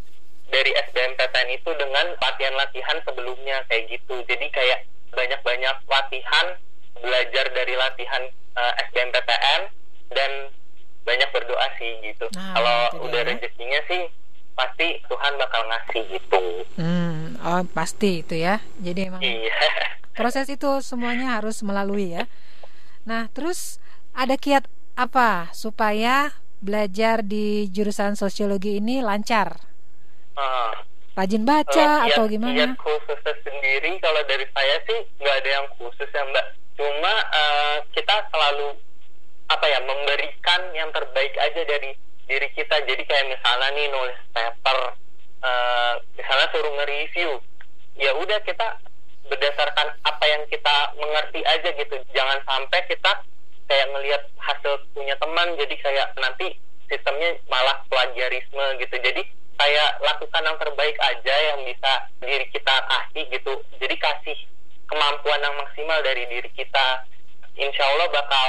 dari SBMPTN itu dengan latihan-latihan sebelumnya kayak gitu. Jadi kayak banyak-banyak latihan belajar dari latihan uh, SBMPTN dan banyak berdoa sih gitu Nah, kalau udah dia. rezekinya sih pasti Tuhan bakal ngasih gitu Hmm, oh pasti itu ya. Jadi emang iya proses itu semuanya harus melalui ya. Nah, terus ada kiat apa supaya belajar di jurusan sosiologi ini lancar? Uh, Rajin baca atau kiat- gimana? kiat khususnya sendiri kalau dari saya sih nggak ada yang khusus ya mbak. Cuma eh, kita selalu apa ya memberikan yang terbaik aja dari diri kita. Jadi kayak misalnya nih nulis paper, eh, misalnya suruh nge-review, ya udah kita berdasarkan apa yang kita mengerti aja gitu. Jangan sampai kita kayak ngelihat hasil punya teman jadi kayak nanti sistemnya malah plagiarisme gitu. Jadi kayak lakukan yang terbaik aja yang bisa diri kita kasih gitu. Jadi kasih kemampuan yang maksimal dari diri kita. Insya Allah bakal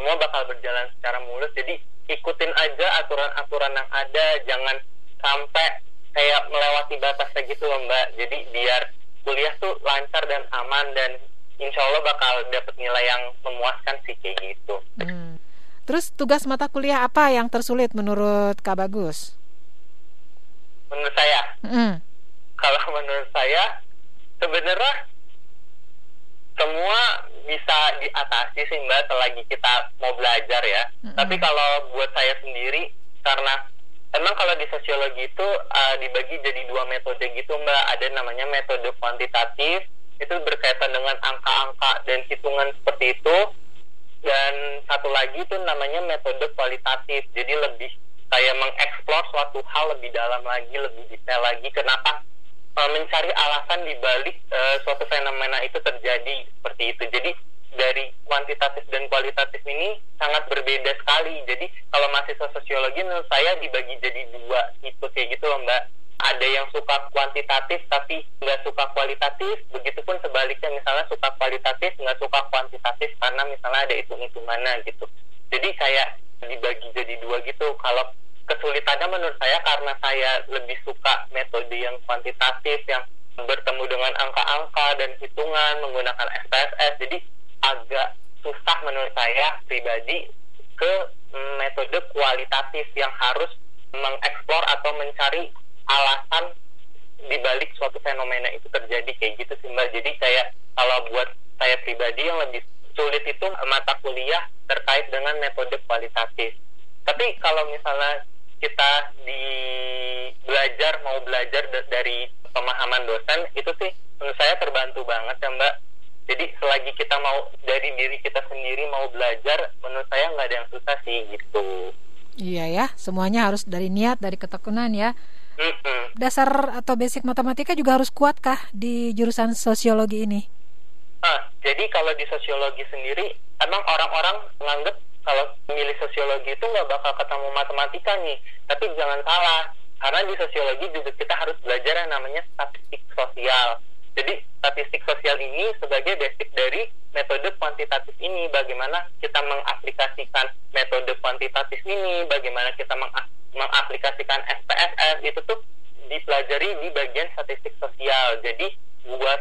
semua bakal berjalan secara mulus. Jadi ikutin aja aturan-aturan yang ada. Jangan sampai kayak melewati batasnya gitu loh mbak. Jadi biar kuliah tuh lancar dan aman dan insya Allah bakal dapet nilai yang memuaskan sih kayak gitu. Hmm. Terus tugas mata kuliah apa yang tersulit menurut Kak Bagus? Menurut saya, Hmm. kalau menurut saya sebenarnya semua bisa diatasi sih mbak selagi kita mau belajar ya. Mm-mm. Tapi kalau buat saya sendiri karena emang kalau di sosiologi itu uh, dibagi jadi dua metode gitu mbak. Ada namanya metode kuantitatif itu berkaitan dengan angka-angka dan hitungan seperti itu. Dan satu lagi itu namanya metode kualitatif. Jadi lebih kayak mengeksplor suatu hal lebih dalam lagi, lebih detail lagi. Kenapa mencari alasan di balik uh, suatu fenomena itu terjadi seperti itu. Jadi dari kuantitatif dan kualitatif ini sangat berbeda sekali. Jadi kalau mahasiswa sosiologi menurut saya dibagi jadi dua tipe kayak gitu loh mbak. Ada yang suka kuantitatif tapi nggak suka kualitatif. Begitupun sebaliknya misalnya suka kualitatif nggak suka kuantitatif karena misalnya ada hitung-hitungannya gitu. Jadi kayak dibagi jadi dua gitu. Kalau kesulitannya menurut saya karena saya lebih suka metode yang kuantitatif yang bertemu dengan angka-angka dan hitungan menggunakan SPSS jadi agak susah menurut saya pribadi ke metode kualitatif yang harus mengeksplor atau mencari alasan di balik suatu fenomena itu terjadi. Kayak gitu sih mbak. Jadi kayak kalau buat saya pribadi yang lebih sulit itu mata kuliah terkait dengan metode kualitatif. Tapi kalau misalnya kita di belajar mau belajar da- dari pemahaman dosen itu sih menurut saya terbantu banget ya mbak jadi selagi kita mau dari diri kita sendiri mau belajar menurut saya nggak ada yang susah sih gitu Iya ya, semuanya harus dari niat, dari ketekunan ya. Dasar atau basic matematika juga harus kuat kah di jurusan sosiologi ini? Ah, jadi kalau di sosiologi sendiri, emang orang-orang menganggap kalau memilih sosiologi itu nggak bakal ketemu matematika nih. Tapi jangan salah, karena di sosiologi juga kita harus belajar yang namanya statistik sosial. Jadi statistik sosial ini sebagai basic dari metode kuantitatif ini, bagaimana kita mengaplikasikan metode kuantitatif ini, bagaimana kita meng- mengaplikasikan SPSS itu tuh dipelajari di bagian statistik sosial. Jadi buat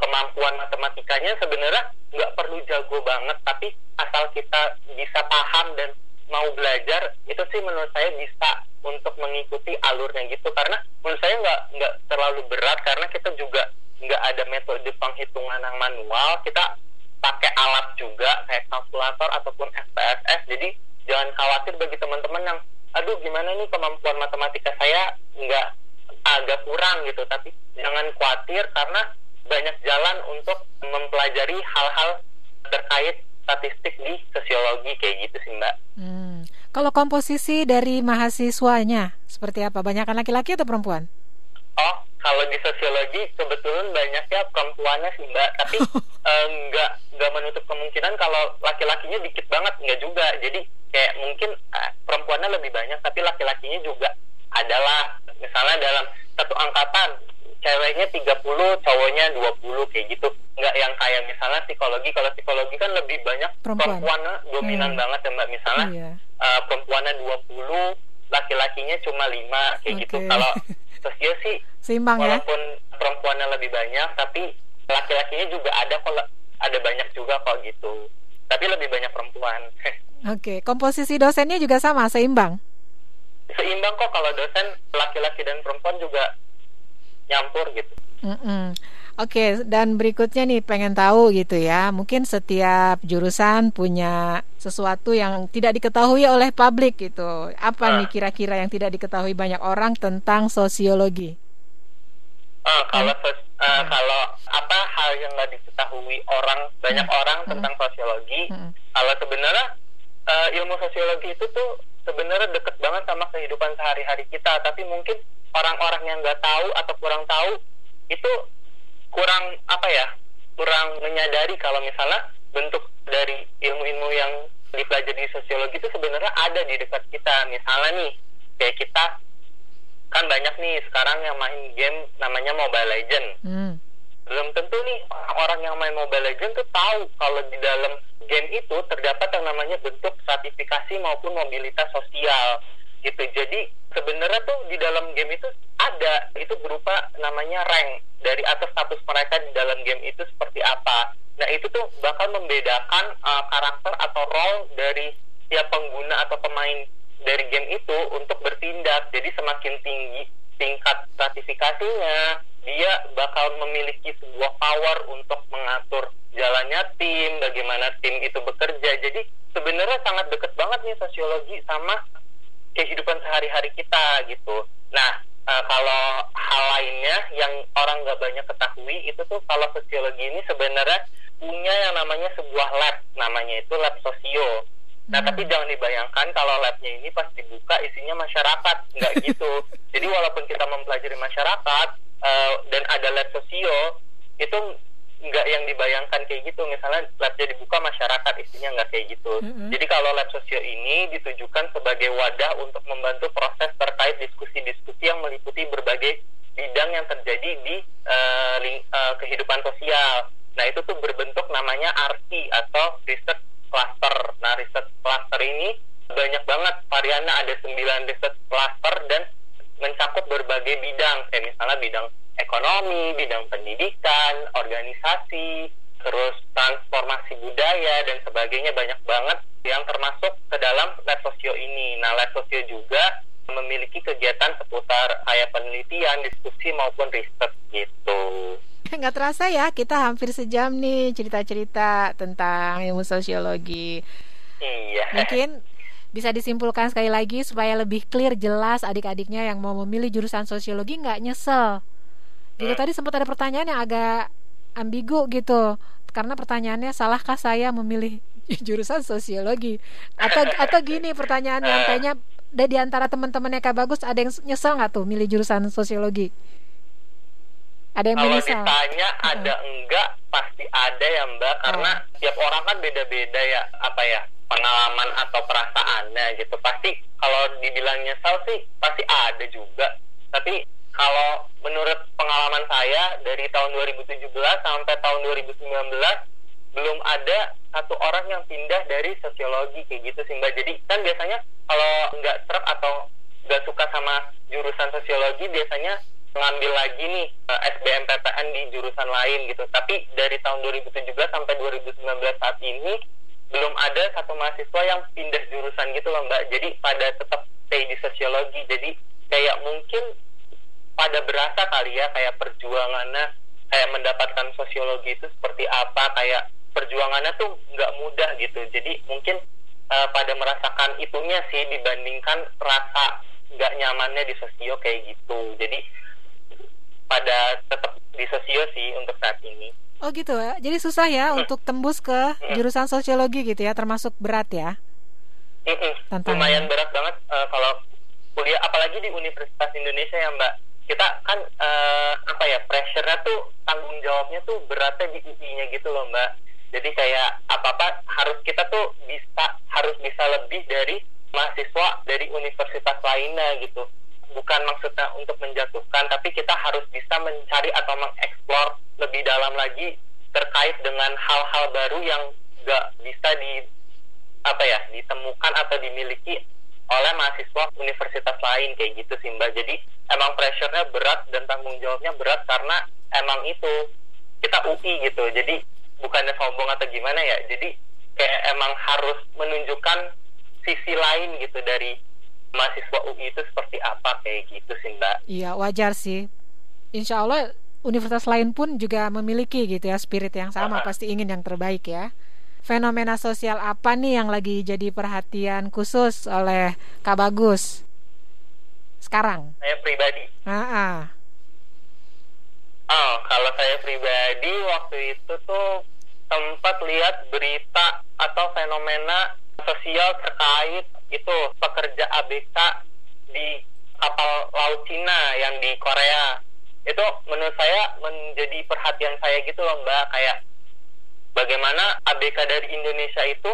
kemampuan matematikanya sebenarnya nggak perlu jago banget tapi asal kita bisa paham dan mau belajar itu sih menurut saya bisa untuk mengikuti alurnya gitu. Karena menurut saya nggak nggak terlalu berat karena kita juga nggak ada metode penghitungan yang manual. Kita pakai alat juga kayak kalkulator ataupun SPSS jadi jangan khawatir bagi teman-teman yang aduh gimana nih kemampuan matematika saya nggak agak kurang gitu. Tapi jangan khawatir karena banyak jalan untuk mempelajari hal-hal terkait statistik di sosiologi kayak gitu sih mbak. Hmm. Kalau komposisi dari mahasiswanya seperti apa? Banyakan laki-laki atau perempuan? Oh kalau di sosiologi kebetulan banyaknya perempuannya sih mbak tapi eh, nggak nggak menutup kemungkinan kalau laki-lakinya dikit banget nggak juga jadi kayak mungkin eh, perempuannya lebih banyak tapi laki-lakinya juga adalah misalnya dalam satu angkatan ceweknya 30 cowoknya 20 kayak gitu nggak yang kayak misalnya psikologi kalau psikologi kan lebih banyak Perempuan. perempuannya dominan Hmm. banget ya mbak misalnya Iya. eh, perempuannya 20 laki-lakinya cuma 5 kayak gitu Oke. kalau sosio sih Seimbang ya? walaupun perempuannya lebih banyak tapi laki-lakinya juga ada kok ada banyak juga kok gitu tapi lebih banyak perempuan Oke, komposisi dosennya juga sama, seimbang. seimbang kok kalau dosen laki-laki dan perempuan juga nyampur gitu Mm-mm. Oke, dan berikutnya nih pengen tahu gitu ya. Mungkin setiap jurusan punya sesuatu yang tidak diketahui oleh publik gitu. Apa Ah. nih kira-kira yang tidak diketahui banyak orang tentang sosiologi? Eh, kalau sos- eh, kalau apa hal yang nggak diketahui orang banyak orang tentang sosiologi Mm. kalau sebenarnya eh, ilmu sosiologi itu tuh sebenarnya deket banget sama kehidupan sehari-hari kita tapi mungkin orang-orang yang nggak tahu atau kurang tahu itu kurang apa ya kurang menyadari kalau misalnya bentuk dari ilmu-ilmu yang dipelajari di sosiologi itu sebenarnya ada di dekat kita misalnya nih kayak kita kan banyak nih sekarang yang main game namanya Mobile Legend Hmm. belum tentu nih orang-orang yang main Mobile Legend tuh tahu kalau di dalam game itu terdapat yang namanya bentuk stratifikasi maupun mobilitas sosial gitu. Jadi sebenarnya tuh di dalam game itu ada itu berupa namanya rank dari atas status mereka di dalam game itu seperti apa. Nah itu tuh bakal membedakan uh, karakter atau role dari tiap pengguna atau pemain dari game itu untuk bertindak. Jadi semakin tinggi tingkat stratifikasinya, dia bakal memiliki sebuah power untuk mengatur jalannya tim, bagaimana tim itu bekerja. Jadi sebenarnya sangat dekat banget nih sosiologi sama kehidupan sehari-hari kita gitu. Nah, eh, kalau hal lainnya yang orang nggak banyak ketahui itu tuh kalau sosiologi ini sebenarnya punya yang namanya sebuah lab, namanya itu lab sosio. Nah, tapi jangan dibayangkan kalau labnya ini pas dibuka isinya masyarakat, nggak gitu. Jadi walaupun kita mempelajari masyarakat eh, dan ada lab sosio, itu nggak yang dibayangkan kayak gitu. Misalnya labnya dibuka masyarakat isinya nggak kayak gitu. Mhm. Jadi kalau lab sosio ini ditujukan sebagai wadah untuk membantu proses terkait diskusi-diskusi yang meliputi berbagai bidang yang terjadi di eh, ling- eh, kehidupan sosial. Nah itu tuh berbentuk namanya RC atau research cluster. Nah research cluster ini banyak banget variannya ada 9 research cluster dan mencakup berbagai bidang kayak misalnya bidang ekonomi, bidang pendidikan, organisasi, terus transformasi budaya dan sebagainya banyak banget yang termasuk ke dalam lab sosio ini. Nah, lab sosio juga memiliki kegiatan seputar kayak penelitian, diskusi maupun riset gitu. Nggak terasa ya, kita hampir sejam nih cerita-cerita tentang ilmu sosiologi. Iya. Mungkin bisa disimpulkan sekali lagi supaya lebih clear jelas adik-adiknya yang mau memilih jurusan sosiologi nggak nyesel. Gitu tadi sempat ada pertanyaan yang agak ambigu gitu. Karena pertanyaannya salahkah saya memilih jurusan sosiologi? Atau atau gini pertanyaan yang kayaknya ada di antara teman-temannya Kak Bagus ada yang nyesel nggak tuh milih jurusan sosiologi? Ada yang Kalau menyesal? ditanya ada enggak pasti ada ya Mbak karena tiap orang kan beda-beda ya apa ya pengalaman atau perasaannya gitu pasti kalau dibilang nyesal sih pasti ada juga tapi kalau menurut pengalaman saya dari tahun 2017 sampai tahun 2019 belum ada satu orang yang pindah dari sosiologi kayak gitu sih Mbak jadi kan biasanya kalau nggak serak atau nggak suka sama jurusan sosiologi biasanya mengambil lagi nih eh, SBMPTN di jurusan lain gitu. Tapi dari tahun 2017 sampai 2019 saat ini belum ada satu mahasiswa yang pindah jurusan gitu loh Mbak. Jadi pada tetap stay di sosiologi. Jadi kayak mungkin pada berasa kali ya kayak perjuangannya kayak mendapatkan sosiologi itu seperti apa kayak perjuangannya tuh nggak mudah gitu. Jadi mungkin eh, pada merasakan itunya sih dibandingkan rasa nggak nyamannya di sosio kayak gitu. Jadi pada tetap di sosio sih untuk saat ini. Oh gitu ya. Jadi susah ya untuk tembus ke jurusan sosiologi gitu ya, termasuk berat ya. Mm-mm. Tantangan. Lumayan berat banget eh, kalau kuliah, apalagi di Universitas Indonesia ya Mbak. Kita kan eh, apa ya pressure-nya tuh tanggung jawabnya tuh beratnya di UI-nya gitu loh Mbak. Jadi kayak apa-apa harus kita tuh bisa harus bisa lebih dari mahasiswa dari universitas lainnya gitu. Bukan maksudnya untuk menjatuhkan, tapi kita harus bisa mencari atau mengeksplor lebih dalam lagi terkait dengan hal-hal baru yang gak bisa di apa ya ditemukan atau dimiliki oleh mahasiswa universitas lain kayak gitu sih mbak jadi emang pressure-nya berat dan tanggung jawabnya berat karena emang itu kita UI gitu jadi bukannya sombong atau gimana ya jadi kayak emang harus menunjukkan sisi lain gitu dari mahasiswa UI itu seperti apa kayak gitu sih mbak Iya, wajar sih. Insya Allah universitas lain pun juga memiliki gitu ya spirit yang sama, pasti ingin yang terbaik ya. Fenomena sosial apa nih yang lagi jadi perhatian khusus oleh Kak Bagus sekarang? Saya pribadi. Ah, ah. Oh, kalau saya pribadi waktu itu tuh sempat lihat berita atau fenomena sosial terkait itu pekerja ABK di kapal laut Cina yang di Korea. Itu menurut saya menjadi perhatian saya gitu loh Mbak, kayak bagaimana ABK dari Indonesia itu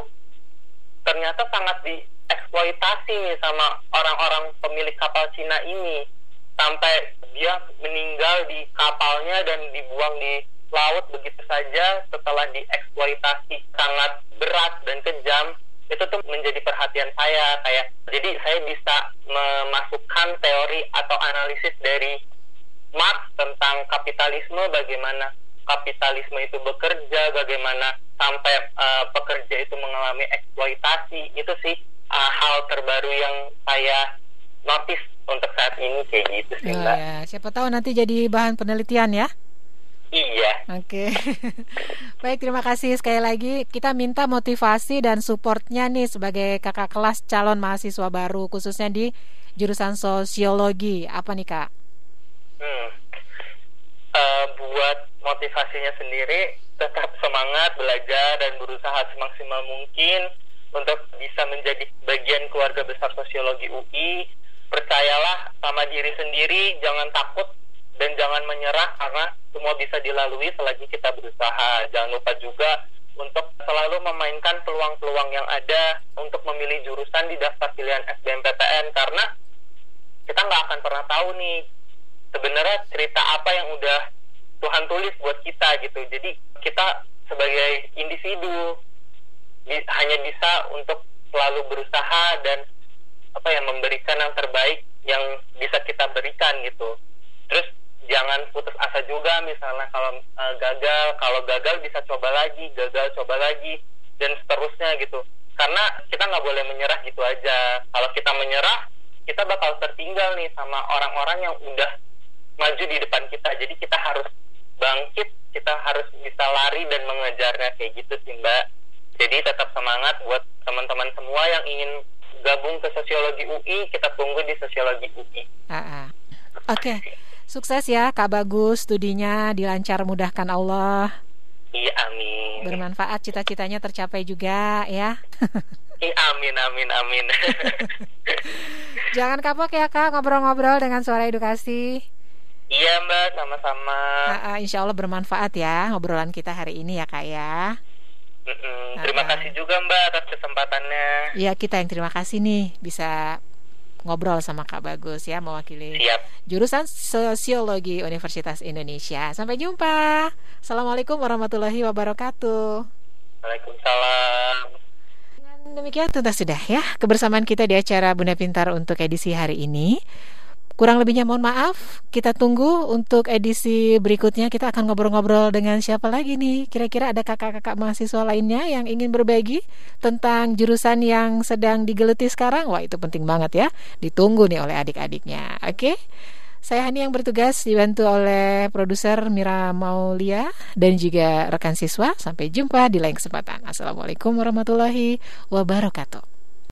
ternyata sangat dieksploitasi nih sama orang-orang pemilik kapal Cina ini. Sampai dia meninggal di kapalnya dan dibuang di laut begitu saja setelah dieksploitasi sangat berat dan kejam. Itu tuh menjadi perhatian saya kayak jadi saya bisa memasukkan teori atau analisis dari Marx tentang kapitalisme bagaimana kapitalisme itu bekerja bagaimana sampai uh, pekerja itu mengalami eksploitasi. Itu sih uh, hal terbaru yang saya notice untuk saat ini kayak gitu sih Oh, mbak ya. Siapa tahu nanti jadi bahan penelitian ya. iya Oke, baik terima kasih sekali lagi. Kita minta motivasi dan supportnya nih sebagai kakak kelas calon mahasiswa baru khususnya di jurusan sosiologi. Apa nih kak? Hmm. Eh, buat motivasinya sendiri tetap semangat belajar dan berusaha semaksimal mungkin untuk bisa menjadi bagian keluarga besar sosiologi UI. Percayalah sama diri sendiri, jangan takut dan jangan menyerah karena semua bisa dilalui selagi kita berusaha. Jangan lupa juga untuk selalu memainkan peluang-peluang yang ada untuk memilih jurusan di daftar pilihan SBMPTN karena kita nggak akan pernah tahu nih sebenarnya cerita apa yang udah Tuhan tulis buat kita gitu. Jadi kita sebagai individu hanya bisa untuk selalu berusaha dan apa ya memberikan yang terbaik yang bisa kita berikan gitu. Terus jangan putus asa juga misalnya kalau eh, gagal, kalau gagal bisa coba lagi, gagal coba lagi dan seterusnya gitu. Karena kita nggak boleh menyerah gitu aja. Kalau kita menyerah, kita bakal tertinggal nih sama orang-orang yang udah maju di depan kita. Jadi kita harus bangkit, kita harus bisa lari dan mengejarnya kayak gitu sih Mbak. Jadi tetap semangat buat teman-teman semua yang ingin gabung ke sosiologi UI, kita tunggu di sosiologi UI. Ah, ah. Oke, sukses ya Kak Bagus studinya dilancar mudahkan Allah. Iya amin. Bermanfaat cita-citanya tercapai juga ya. Iya amin amin amin. Jangan kapok ya Kak ngobrol-ngobrol dengan suara edukasi. iya Mbak sama-sama. Ah, ah, insya Allah bermanfaat ya ngobrolan kita hari ini ya Kak ya. Mm-mm. Terima Ah. kasih juga Mbak atas kesempatannya. Iya kita yang terima kasih nih bisa ngobrol sama Kak Bagus ya mewakili Siap. jurusan Sosiologi Universitas Indonesia. Sampai jumpa. Assalamualaikum warahmatullahi wabarakatuh. Waalaikumsalam. Dengan demikian tuntas sudah ya kebersamaan kita di acara Bunda Pintar untuk edisi hari ini. Kurang lebihnya mohon maaf. Kita tunggu untuk edisi berikutnya kita akan ngobrol-ngobrol dengan siapa lagi nih? Kira-kira ada kakak-kakak mahasiswa lainnya yang ingin berbagi tentang jurusan yang sedang digeluti sekarang? Wah, itu penting banget ya. Ditunggu nih oleh adik-adiknya. Oke. Saya Hani yang bertugas dibantu oleh produser Mira Maulia dan juga rekan siswa. Sampai jumpa di lain kesempatan. Assalamualaikum warahmatullahi wabarakatuh.